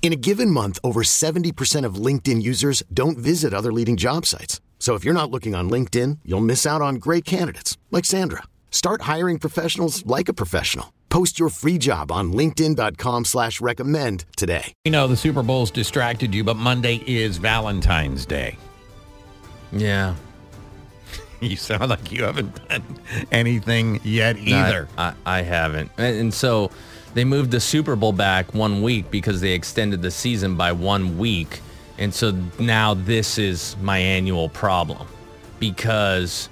In a given month, over 70% of LinkedIn users don't visit other leading job sites. So if you're not looking on LinkedIn, you'll miss out on great candidates like Sandra. Start hiring professionals like a professional. Post your free job on linkedin.com slash recommend today. You know, the Super Bowl's distracted you, but Monday is Valentine's Day. Yeah. You sound like you haven't done anything yet either. I, I, I haven't. And, and so they moved the Super Bowl back one week because they extended the season by one week. And so now this is my annual problem because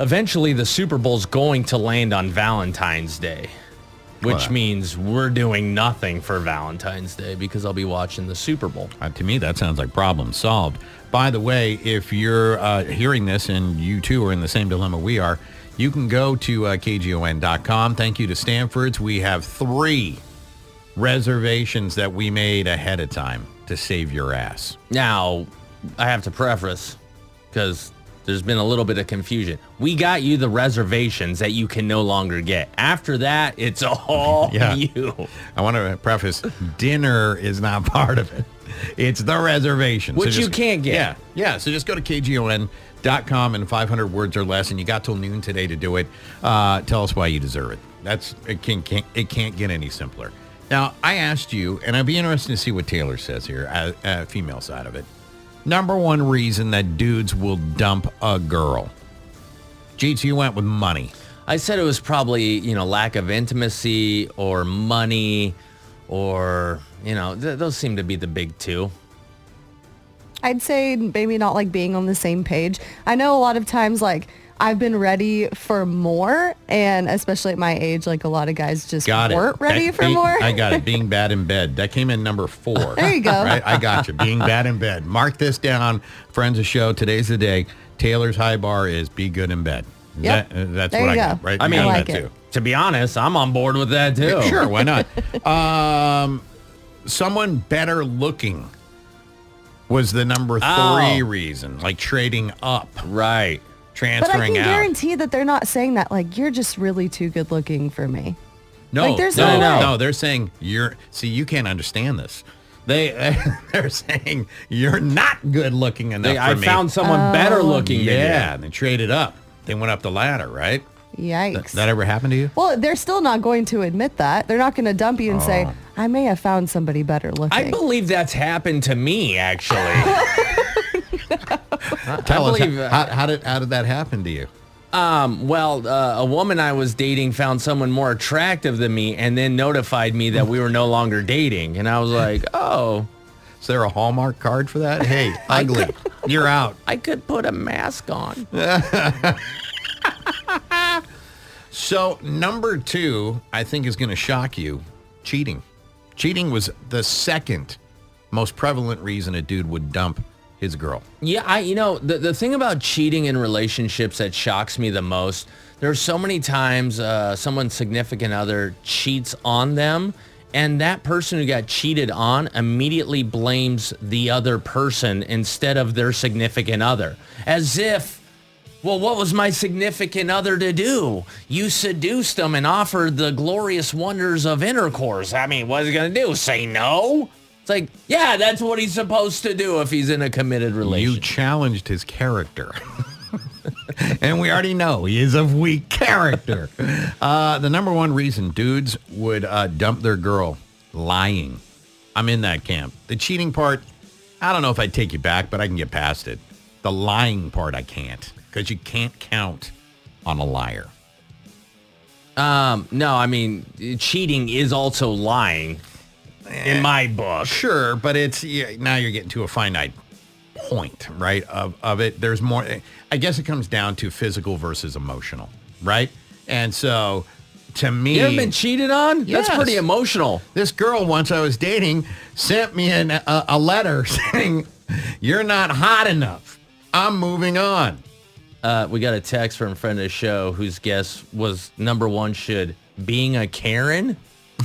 eventually the Super Bowl's going to land on Valentine's Day, which Well, means we're doing nothing for Valentine's Day because I'll be watching the Super Bowl. Uh, to me, that sounds like problem solved. By the way, if you're uh, hearing this and you too are in the same dilemma we are, you can go to uh, kgon.com. Thank you to Stanford's. We have three reservations that we made ahead of time to save your ass. Now, I have to preface because there's been a little bit of confusion. We got you the reservations that you can no longer get. After that, it's all Yeah. you. I want to preface dinner is not part of it. It's the reservation. Which you can't get. Yeah. Yeah. So just go to kgon.com and 500 words or less, and you got till noon today to do it. Uh, tell us why you deserve it. That's it can't, can't it can't get any simpler. Now I asked you, and I'd be interested to see what Taylor says here, uh, uh, female side of it. Number one reason that dudes will dump a girl. Jeets, you went with money. I said it was probably, you know, lack of intimacy or money or, you know, th- those seem to be the big two. I'd say maybe not like being on the same page. I know a lot of times like I've been ready for more and especially at my age like a lot of guys just Got it. weren't ready That- for being- more. I got it. Being bad in bed. That came in number four. There you go. Right? I got you. Being bad in bed. Mark this down. Friends of show. Today's the day. Taylor's high bar is be good in bed. Yep. That- uh, that's There what you I go. got. Right. I mean, I like that it. too. To be honest, I'm on board with that too. Sure. Why not? um, someone better looking was the number three Oh. reason. Like trading up, Right. But I can out. guarantee that they're not saying that like you're just really too good looking for me. No, Like, there's no, no no, no. They're saying you're. See, you can't understand this. They they're saying you're not good looking enough They, for I me. found someone better oh. looking than you. yeah, and they traded up. They went up the ladder, right? Yikes. That, that ever happened to you? well, they're still not going to admit that. They're not going to dump you and say, oh. I may have found somebody better looking. I believe that's happened to me, actually. Tell us believe, how, how did how did that happen to you? Um, well, uh, a woman I was dating found someone more attractive than me and then notified me that we were no longer dating. And I was like, oh, Is there a Hallmark card for that? Hey, ugly, you're out. I could put a mask on. So number two, I think is going to shock you. Cheating. Cheating was the second most prevalent reason a dude would dump his girl. Yeah, I you know the the thing about cheating in relationships that shocks me the most. There's so many times uh, someone's significant other cheats on them, and that person who got cheated on immediately blames the other person instead of their significant other, as if. Well, what was my significant other to do? You seduced them and offered the glorious wonders of intercourse. I mean, what's he going to do? Say no? It's like, yeah, that's what he's supposed to do if he's in a committed relationship. You challenged his character. and we already know he is of weak character. Uh, the number one reason dudes would uh, dump their girl, lying. I'm in that camp. The cheating part, I don't know if I'd take you back, but I can get past it. The lying part, I can't because you can't count on a liar. Um, no, I mean, cheating is also lying in my book. Sure, but it's yeah, now you're getting to a finite point, right? Of of it. There's more. I guess it comes down to physical versus emotional, right? And so, to me, You ever been cheated on? Yes. That's pretty emotional. this girl once I was dating sent me an, a, a letter saying, "You're not hot enough. I'm moving on." Uh, we got a text from a friend of the show whose guess was number one should being a Karen.